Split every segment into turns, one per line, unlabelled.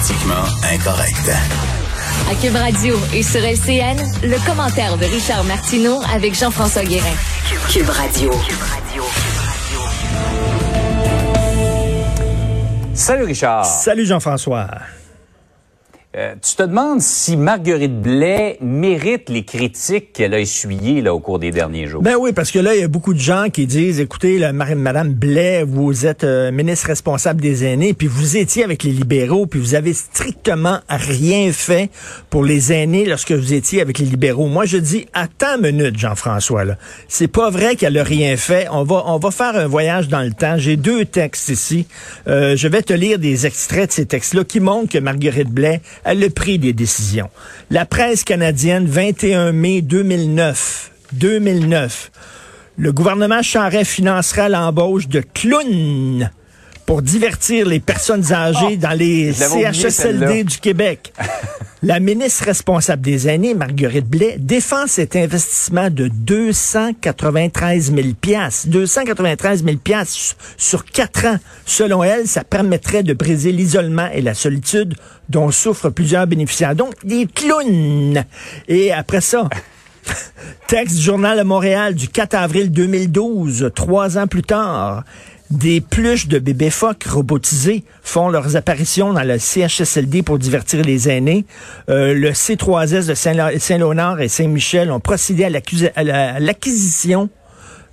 Politiquement incorrect.
À Cube Radio et sur LCN, le commentaire de Richard Martineau avec Jean-François Guérin.
Cube Radio.
Salut Richard.
Salut Jean-François.
Euh, tu te demandes si Marguerite Blais mérite les critiques qu'elle a essuyées là, au cours des derniers jours.
Ben oui, parce que là, il y a beaucoup de gens qui disent, écoutez, là, Madame Blais, vous êtes euh, ministre responsable des aînés, puis vous étiez avec les libéraux, puis vous avez strictement rien fait pour les aînés lorsque vous étiez avec les libéraux. Moi, je dis, attends une minute, Jean-François. Là, c'est pas vrai qu'elle a rien fait. On va, on va faire un voyage dans le temps. J'ai deux textes ici. Euh, je vais te lire des extraits de ces textes-là qui montrent que Marguerite Blais elle a pris des décisions. La presse canadienne, 21 mai 2009. 2009. Le gouvernement Charest financera l'embauche de clowns pour divertir les personnes âgées
Oh,
dans les CHSLD du Québec. La ministre responsable des aînés, Marguerite Blais, défend cet investissement de 293 000 piastres. 293 000 piastres sur quatre ans. Selon elle, ça permettrait de briser l'isolement et la solitude dont souffrent plusieurs bénéficiaires. Donc, des clowns. Et après ça, Texte du Journal de Montréal du 4 avril 2012, trois ans plus tard. Des pluches de bébés phoques robotisés font leurs apparitions dans le CHSLD pour divertir les aînés. Euh, le C3S de Saint- Saint-Léonard et Saint-Michel ont procédé à l'acquisition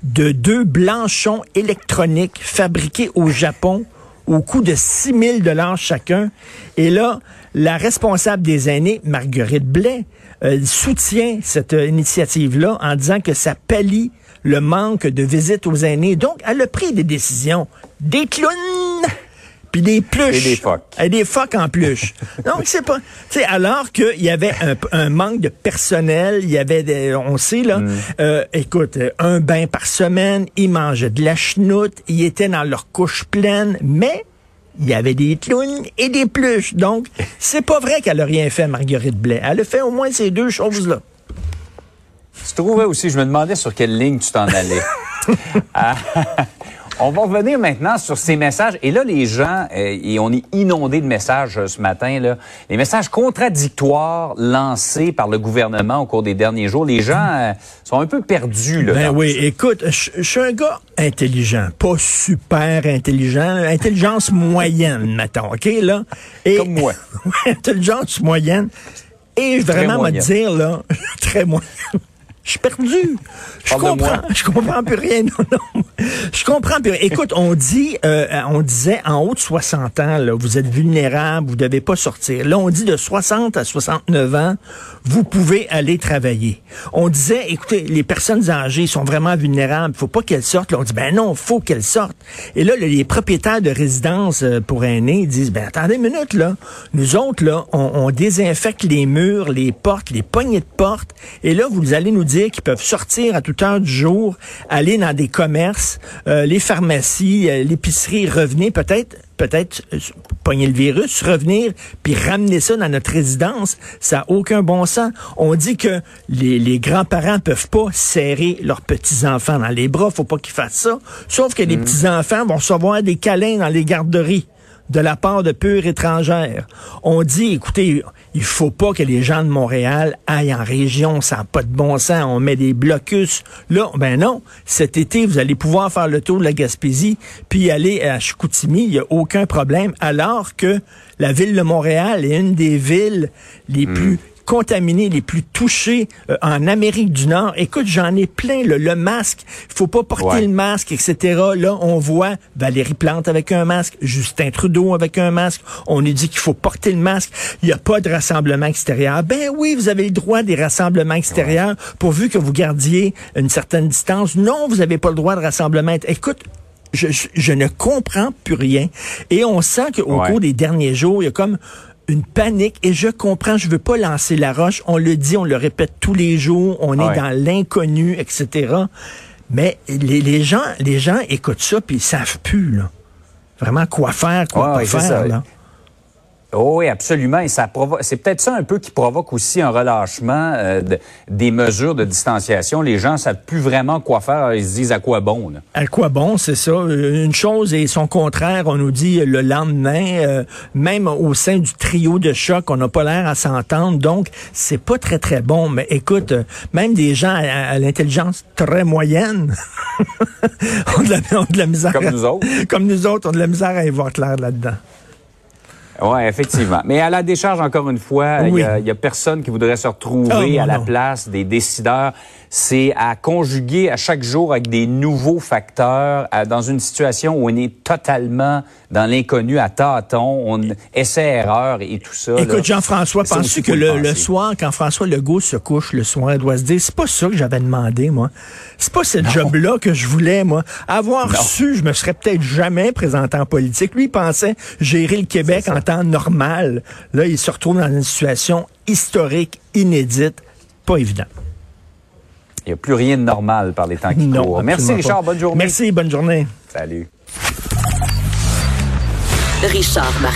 de deux blanchons électroniques fabriqués au Japon au coût de 6 000 dollars chacun. Et là, la responsable des aînés, Marguerite Blais, euh, soutient cette euh, initiative-là en disant que ça pallie le manque de visites aux aînés. Donc, elle a pris des décisions. Des clowns puis des pluches.
Et des phoques.
Et des phoques en pluche. Donc, c'est pas... Tu sais, alors qu'il y avait un, un manque de personnel, il y avait, des, on sait, là, euh, écoute, un bain par semaine, ils mangeaient de la chenoute, ils étaient dans leur couche pleine, mais il y avait des clowns et des pluches. Donc, c'est pas vrai qu'elle a rien fait, Marguerite Blais. Elle a fait au moins ces deux choses-là.
Tu trouvais aussi, je me demandais sur quelle ligne tu t'en allais. Ah, on va revenir maintenant sur ces messages. Et là, les gens, euh, et on est inondé de messages euh, ce matin, là, les messages contradictoires lancés par le gouvernement au cours des derniers jours. Les gens euh, sont un peu perdus. Là,
Ben oui, écoute, je je suis un gars intelligent, pas super intelligent, intelligence moyenne, mettons, OK, là? Et,
Comme moi.
Intelligence moyenne. Et vraiment me dire, là, très moyenne. Je suis perdu. Je comprends, je comprends plus rien. Non, non. Je comprends plus rien. Écoute, on dit, euh, on disait en haut de 60 ans, là, vous êtes vulnérable, vous devez pas sortir. Là, on dit de 60 à 69 ans, vous pouvez aller travailler. On disait, écoutez, les personnes âgées sont vraiment vulnérables, faut pas qu'elles sortent. Là, on dit, ben non, faut qu'elles sortent. Et là, les propriétaires de résidences euh, pour aînés disent, ben attendez une minute, là. Nous autres, là, on, on désinfecte les murs, les portes, les poignées de porte. Et là, vous allez nous dire qu'ils peuvent sortir à toute heure du jour, aller dans des commerces, euh, les pharmacies, euh, l'épicerie, revenir peut-être peut-être euh, pogner le virus, revenir, puis ramener ça dans notre résidence, ça n'a aucun bon sens. On dit que les, les grands-parents peuvent pas serrer leurs petits-enfants dans les bras, faut pas qu'ils fassent ça. Sauf que les petits-enfants vont recevoir des câlins dans les garderies de la part de pures étrangères. On dit, écoutez, il faut pas que les gens de Montréal aillent en région, ça n'a pas de bon sens, on met des blocus. Là, ben non, cet été, vous allez pouvoir faire le tour de la Gaspésie, puis aller à Chicoutimi, il n'y a aucun problème, alors que la ville de Montréal est une des villes les plus contaminés, les plus touchés euh, en Amérique du Nord. Écoute, j'en ai plein, le, le masque. Il faut pas porter
Ouais.
le masque, etc. Là, on voit Valérie Plante avec un masque, Justin Trudeau avec un masque. On nous dit qu'il faut porter le masque. Il n'y a pas de rassemblement extérieur. Ben oui, vous avez le droit des rassemblements extérieurs pourvu que vous gardiez une certaine distance. Non, vous n'avez pas le droit de rassemblement. Écoute, je, je- je ne comprends plus rien. Et on sent qu'au
Ouais.
cours des derniers jours, il y a comme une panique et je comprends, je veux pas lancer la roche, on le dit, on le répète tous les jours, on
Ouais.
est dans l'inconnu, etc. Mais les, les gens, les gens écoutent ça puis ils savent plus là. Vraiment quoi faire, quoi
Ouais,
pas faire là.
Oh oui, absolument. Et ça provoque. C'est peut-être ça un peu qui provoque aussi un relâchement euh, de- des mesures de distanciation. Les gens savent plus vraiment quoi faire. Ils se disent à quoi bon. là.
À quoi bon, c'est ça. Euh, Une chose et son contraire, on nous dit le lendemain, euh, même au sein du trio de choc, on n'a pas l'air à s'entendre. Donc, c'est pas très, très bon. Mais écoute, même des gens à, à l'intelligence très moyenne ont, de la, ont de la misère.
Comme
à-
nous autres.
Comme nous autres, ont de la misère à y voir clair là-dedans.
Oui, effectivement. Mais à la décharge, encore une fois, il
Oui.
y a- personne qui voudrait se retrouver
non,
à la
non.
place des décideurs. C'est à conjuguer à chaque jour avec des nouveaux facteurs à- dans une situation où on est totalement dans l'inconnu, à tâtons, on essaie-erreur et tout ça.
Écoute, Jean-François, penses-tu que le, soir, quand François Legault se couche le soir, il doit se dire, c'est pas ça que j'avais demandé, moi. C'est pas ce job-là que je voulais, moi. Avoir
Non.
su, je me serais peut-être jamais présenté en politique. Lui, il pensait gérer le Québec en temps normal. Là, il se retrouve dans une situation historique, inédite. Pas évident.
Il n'y a plus rien de normal par les temps qui
Non.
courent. Merci Richard,
pas.
bonne journée.
Merci, bonne journée.
Salut.
Richard Martin.